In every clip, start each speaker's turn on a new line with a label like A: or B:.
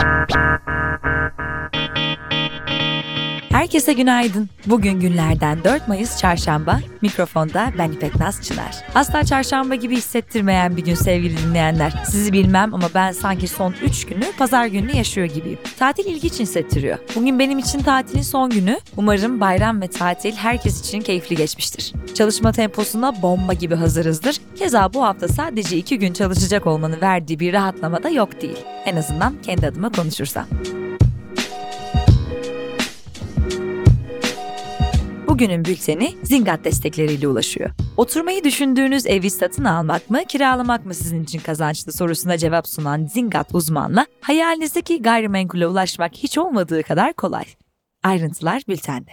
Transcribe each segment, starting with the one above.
A: Bye. Herkese günaydın. Bugün günlerden 4 Mayıs Çarşamba. Mikrofonda ben İpek Naz Çınar. Asla çarşamba gibi hissettirmeyen bir gün sevgili dinleyenler. Sizi bilmem ama ben sanki son 3 günü pazar gününü yaşıyor gibiyim. Tatil ilginç hissettiriyor. Bugün benim için tatilin son günü. Umarım bayram ve tatil herkes için keyifli geçmiştir. Çalışma temposuna bomba gibi hazırızdır. Keza bu hafta sadece 2 gün çalışacak olmanın verdiği bir rahatlama da yok değil. En azından kendi adıma konuşursam. Bugünün bülteni Zingat destekleriyle ulaşıyor. Oturmayı düşündüğünüz evi satın almak mı, kiralamak mı sizin için kazançlı sorusuna cevap sunan Zingat uzmanla hayalinizdeki gayrimenkule ulaşmak hiç olmadığı kadar kolay. Ayrıntılar bültende.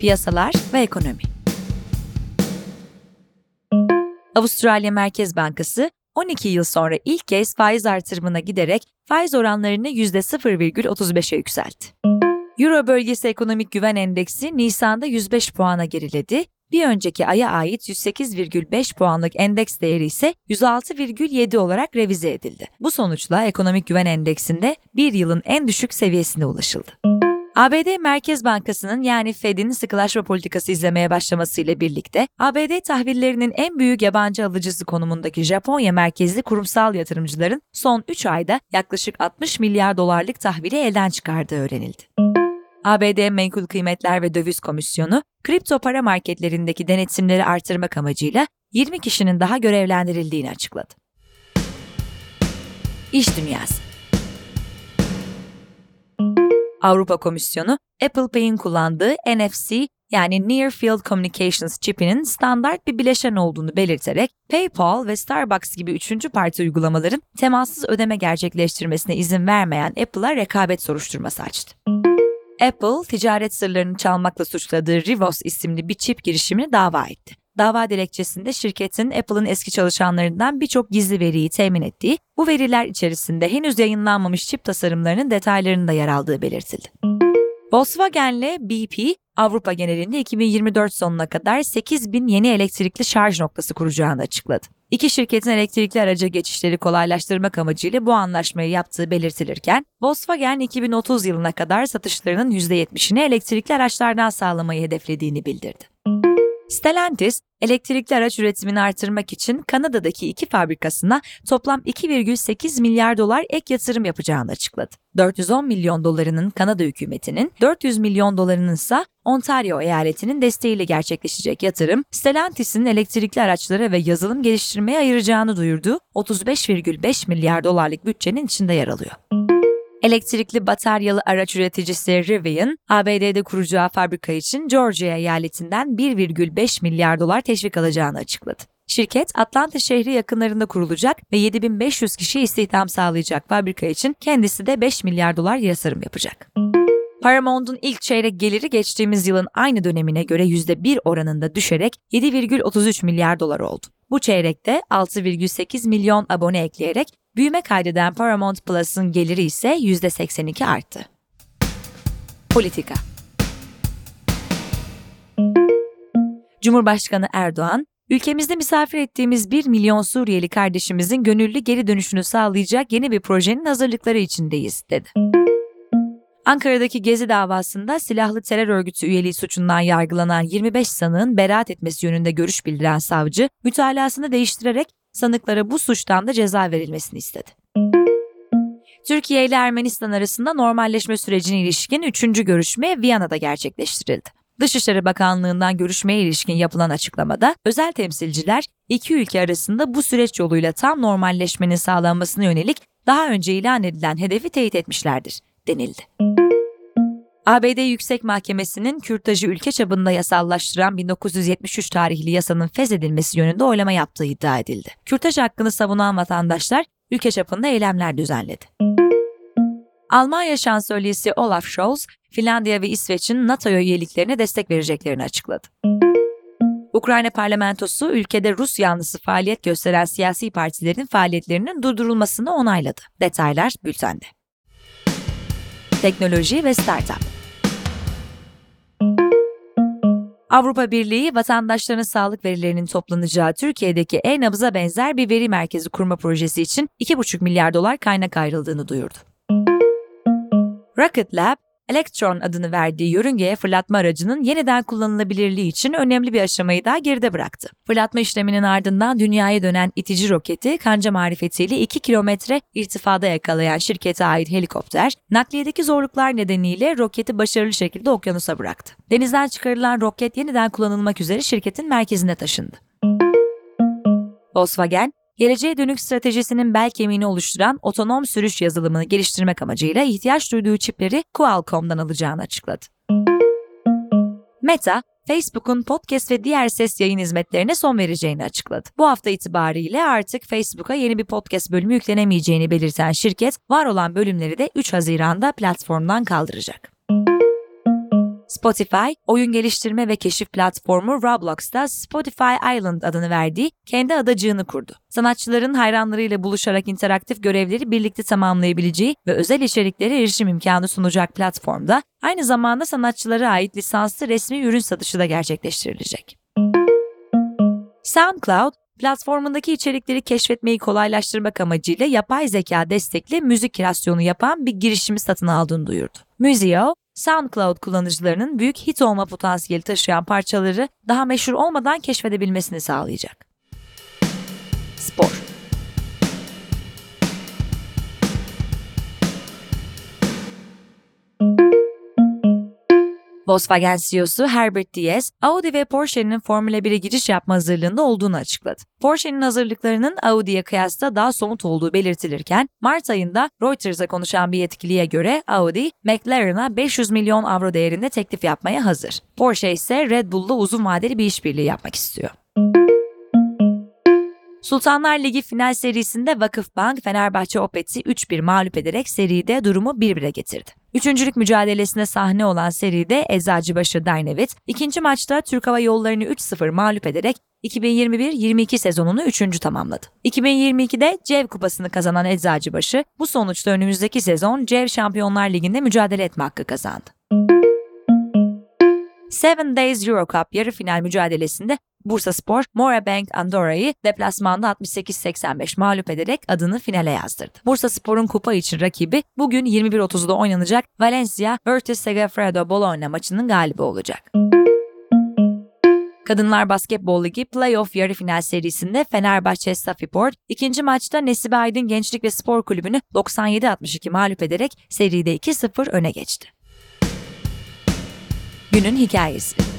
A: Piyasalar ve ekonomi. Avustralya Merkez Bankası 12 yıl sonra ilk kez faiz artırımına giderek faiz oranlarını %0,35'e yükseltti. Euro bölgesi ekonomik güven endeksi Nisan'da 105 puana geriledi. Bir önceki aya ait 108,5 puanlık endeks değeri ise 106,7 olarak revize edildi. Bu sonuçla ekonomik güven endeksinde bir yılın en düşük seviyesine ulaşıldı. ABD Merkez Bankası'nın yani Fed'in sıkılaşma politikası izlemeye başlamasıyla birlikte ABD tahvillerinin en büyük yabancı alıcısı konumundaki Japonya merkezli kurumsal yatırımcıların son 3 ayda yaklaşık 60 milyar dolarlık tahvili elden çıkardığı öğrenildi. ABD Menkul Kıymetler ve Döviz Komisyonu, kripto para marketlerindeki denetimleri artırmak amacıyla 20 kişinin daha görevlendirildiğini açıkladı. İş Dünyası Avrupa Komisyonu, Apple Pay'in kullandığı NFC yani Near Field Communications çipinin standart bir bileşen olduğunu belirterek PayPal ve Starbucks gibi üçüncü parti uygulamaların temassız ödeme gerçekleştirmesine izin vermeyen Apple'a rekabet soruşturması açtı. Apple, ticaret sırlarını çalmakla suçladığı Rivos isimli bir çip girişimini dava etti. Dava dilekçesinde şirketin Apple'ın eski çalışanlarından birçok gizli veriyi temin ettiği, bu veriler içerisinde henüz yayınlanmamış çip tasarımlarının detaylarının da yer aldığı belirtildi. Volkswagen'le BP, Avrupa genelinde 2024 sonuna kadar 8 bin yeni elektrikli şarj noktası kuracağını açıkladı. İki şirketin elektrikli araca geçişleri kolaylaştırmak amacıyla bu anlaşmayı yaptığı belirtilirken, Volkswagen 2030 yılına kadar satışlarının %70'ini elektrikli araçlardan sağlamayı hedeflediğini bildirdi. Stellantis, elektrikli araç üretimini artırmak için Kanada'daki iki fabrikasına toplam 2,8 milyar dolar ek yatırım yapacağını açıkladı. 410 milyon dolarının Kanada hükümetinin, 400 milyon dolarının ise Ontario eyaletinin desteğiyle gerçekleşecek yatırım, Stellantis'in elektrikli araçlara ve yazılım geliştirmeye ayıracağını duyurduğu 35,5 milyar dolarlık bütçenin içinde yer alıyor. Elektrikli bataryalı araç üreticisi Rivian, ABD'de kuracağı fabrika için Georgia eyaletinden 1,5 milyar dolar teşvik alacağını açıkladı. Şirket, Atlanta şehri yakınlarında kurulacak ve 7500 kişi istihdam sağlayacak fabrika için kendisi de 5 milyar dolar yatırım yapacak. Paramount'un ilk çeyrek geliri geçtiğimiz yılın aynı dönemine göre %1 oranında düşerek 7,33 milyar dolar oldu. Bu çeyrekte 6,8 milyon abone ekleyerek büyüme kaydeden Paramount Plus'ın geliri ise %82 arttı. Politika Cumhurbaşkanı Erdoğan, ülkemizde misafir ettiğimiz 1 milyon Suriyeli kardeşimizin gönüllü geri dönüşünü sağlayacak yeni bir projenin hazırlıkları içindeyiz, dedi. Ankara'daki Gezi davasında silahlı terör örgütü üyeliği suçundan yargılanan 25 sanığın beraat etmesi yönünde görüş bildiren savcı, mütalasını değiştirerek sanıklara bu suçtan da ceza verilmesini istedi. Türkiye ile Ermenistan arasında normalleşme sürecine ilişkin üçüncü görüşme Viyana'da gerçekleştirildi. Dışişleri Bakanlığı'ndan görüşmeye ilişkin yapılan açıklamada özel temsilciler iki ülke arasında bu süreç yoluyla tam normalleşmenin sağlanmasına yönelik daha önce ilan edilen hedefi teyit etmişlerdir denildi. ABD Yüksek Mahkemesi'nin kürtajı ülke çapında yasallaştıran 1973 tarihli yasanın feshedilmesi yönünde oylama yaptığı iddia edildi. Kürtaj hakkını savunan vatandaşlar ülke çapında eylemler düzenledi. Almanya Şansölyesi Olaf Scholz, Finlandiya ve İsveç'in NATO'ya üyeliklerine destek vereceklerini açıkladı. Ukrayna parlamentosu ülkede Rus yanlısı faaliyet gösteren siyasi partilerin faaliyetlerinin durdurulmasını onayladı. Detaylar bültende. Teknoloji ve Startup Avrupa Birliği vatandaşların sağlık verilerinin toplanacağı Türkiye'deki e-nabıza benzer bir veri merkezi kurma projesi için 2,5 milyar dolar kaynak ayrıldığını duyurdu. Rocket Lab, Electron adını verdiği yörüngeye fırlatma aracının yeniden kullanılabilirliği için önemli bir aşamayı daha geride bıraktı. Fırlatma işleminin ardından dünyaya dönen itici roketi kanca marifetiyle 2 kilometre irtifada yakalayan şirkete ait helikopter, nakliyedeki zorluklar nedeniyle roketi başarılı şekilde okyanusa bıraktı. Denizden çıkarılan roket yeniden kullanılmak üzere şirketin merkezine taşındı. Volkswagen, geleceğe dönük stratejisinin bel kemiğini oluşturan otonom sürüş yazılımını geliştirmek amacıyla ihtiyaç duyduğu çipleri Qualcomm'dan alacağını açıkladı. Meta, Facebook'un podcast ve diğer ses yayın hizmetlerine son vereceğini açıkladı. Bu hafta itibariyle artık Facebook'a yeni bir podcast bölümü yüklenemeyeceğini belirten şirket, var olan bölümleri de 3 Haziran'da platformdan kaldıracak. Spotify, oyun geliştirme ve keşif platformu Roblox'ta Spotify Island adını verdiği kendi adacığını kurdu. Sanatçıların hayranlarıyla buluşarak interaktif görevleri birlikte tamamlayabileceği ve özel içeriklere erişim imkanı sunacak platformda aynı zamanda sanatçılara ait lisanslı resmi ürün satışı da gerçekleştirilecek. SoundCloud, platformundaki içerikleri keşfetmeyi kolaylaştırmak amacıyla yapay zeka destekli müzik kreasyonu yapan bir girişimi satın aldığını duyurdu. Museo, SoundCloud kullanıcılarının büyük hit olma potansiyeli taşıyan parçaları daha meşhur olmadan keşfedebilmesini sağlayacak. Spor Volkswagen CEO'su Herbert Diess, Audi ve Porsche'nin Formula 1'e giriş yapma hazırlığında olduğunu açıkladı. Porsche'nin hazırlıklarının Audi'ye kıyasla daha somut olduğu belirtilirken, Mart ayında Reuters'a konuşan bir yetkiliye göre Audi, McLaren'a 500 milyon avro değerinde teklif yapmaya hazır. Porsche ise Red Bull'la uzun vadeli bir işbirliği yapmak istiyor. Sultanlar Ligi final serisinde Vakıfbank Fenerbahçe Opet'i 3-1 mağlup ederek seride durumu 1-1'e getirdi. Üçüncülük mücadelesine sahne olan seride Eczacıbaşı Dynavit, ikinci maçta Türk Hava Yolları'nı 3-0 mağlup ederek 2021-22 sezonunu üçüncü tamamladı. 2022'de CEV kupasını kazanan Eczacıbaşı, bu sonuçta önümüzdeki sezon CEV Şampiyonlar Ligi'nde mücadele etme hakkı kazandı. Seven Days Euro Cup yarı final mücadelesinde Bursa Spor, Morabank Andorra'yı deplasmanda 68-85 mağlup ederek adını finale yazdırdı. Bursa Spor'un kupa için rakibi bugün 21.30'da oynanacak Valencia Virtus Segafredo Bologna maçının galibi olacak. Kadınlar Basketbol Ligi Playoff yarı final serisinde Fenerbahçe Safiport ikinci maçta Nesibe Aydın Gençlik ve Spor Kulübü'nü 97-62 mağlup ederek seride 2-0 öne geçti. Günün hikayesi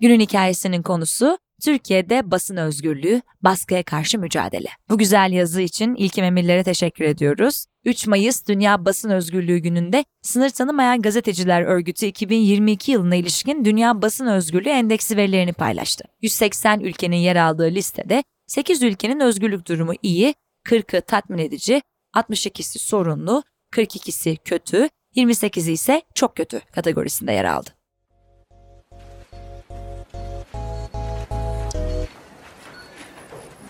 A: Günün hikayesinin konusu Türkiye'de basın özgürlüğü, baskıya karşı mücadele. Bu güzel yazı için İlkim Emirlere teşekkür ediyoruz. 3 Mayıs Dünya Basın Özgürlüğü gününde Sınır Tanımayan Gazeteciler Örgütü 2022 yılına ilişkin Dünya Basın Özgürlüğü Endeksi verilerini paylaştı. 180 ülkenin yer aldığı listede 8 ülkenin özgürlük durumu iyi, 40'ı tatmin edici, 62'si sorunlu, 42'si kötü, 28'i ise çok kötü kategorisinde yer aldı.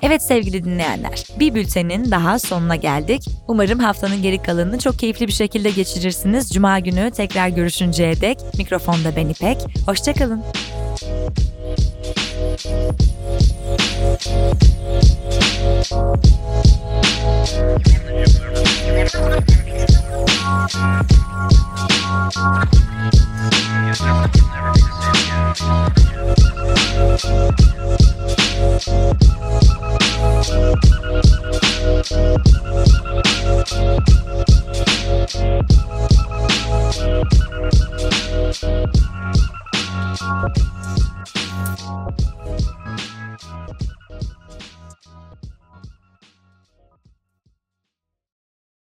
A: Evet sevgili dinleyenler, bir bültenin daha sonuna geldik. Umarım haftanın geri kalanını çok keyifli bir şekilde geçirirsiniz. Cuma günü tekrar görüşünceye dek mikrofonda ben İpek. Hoşçakalın.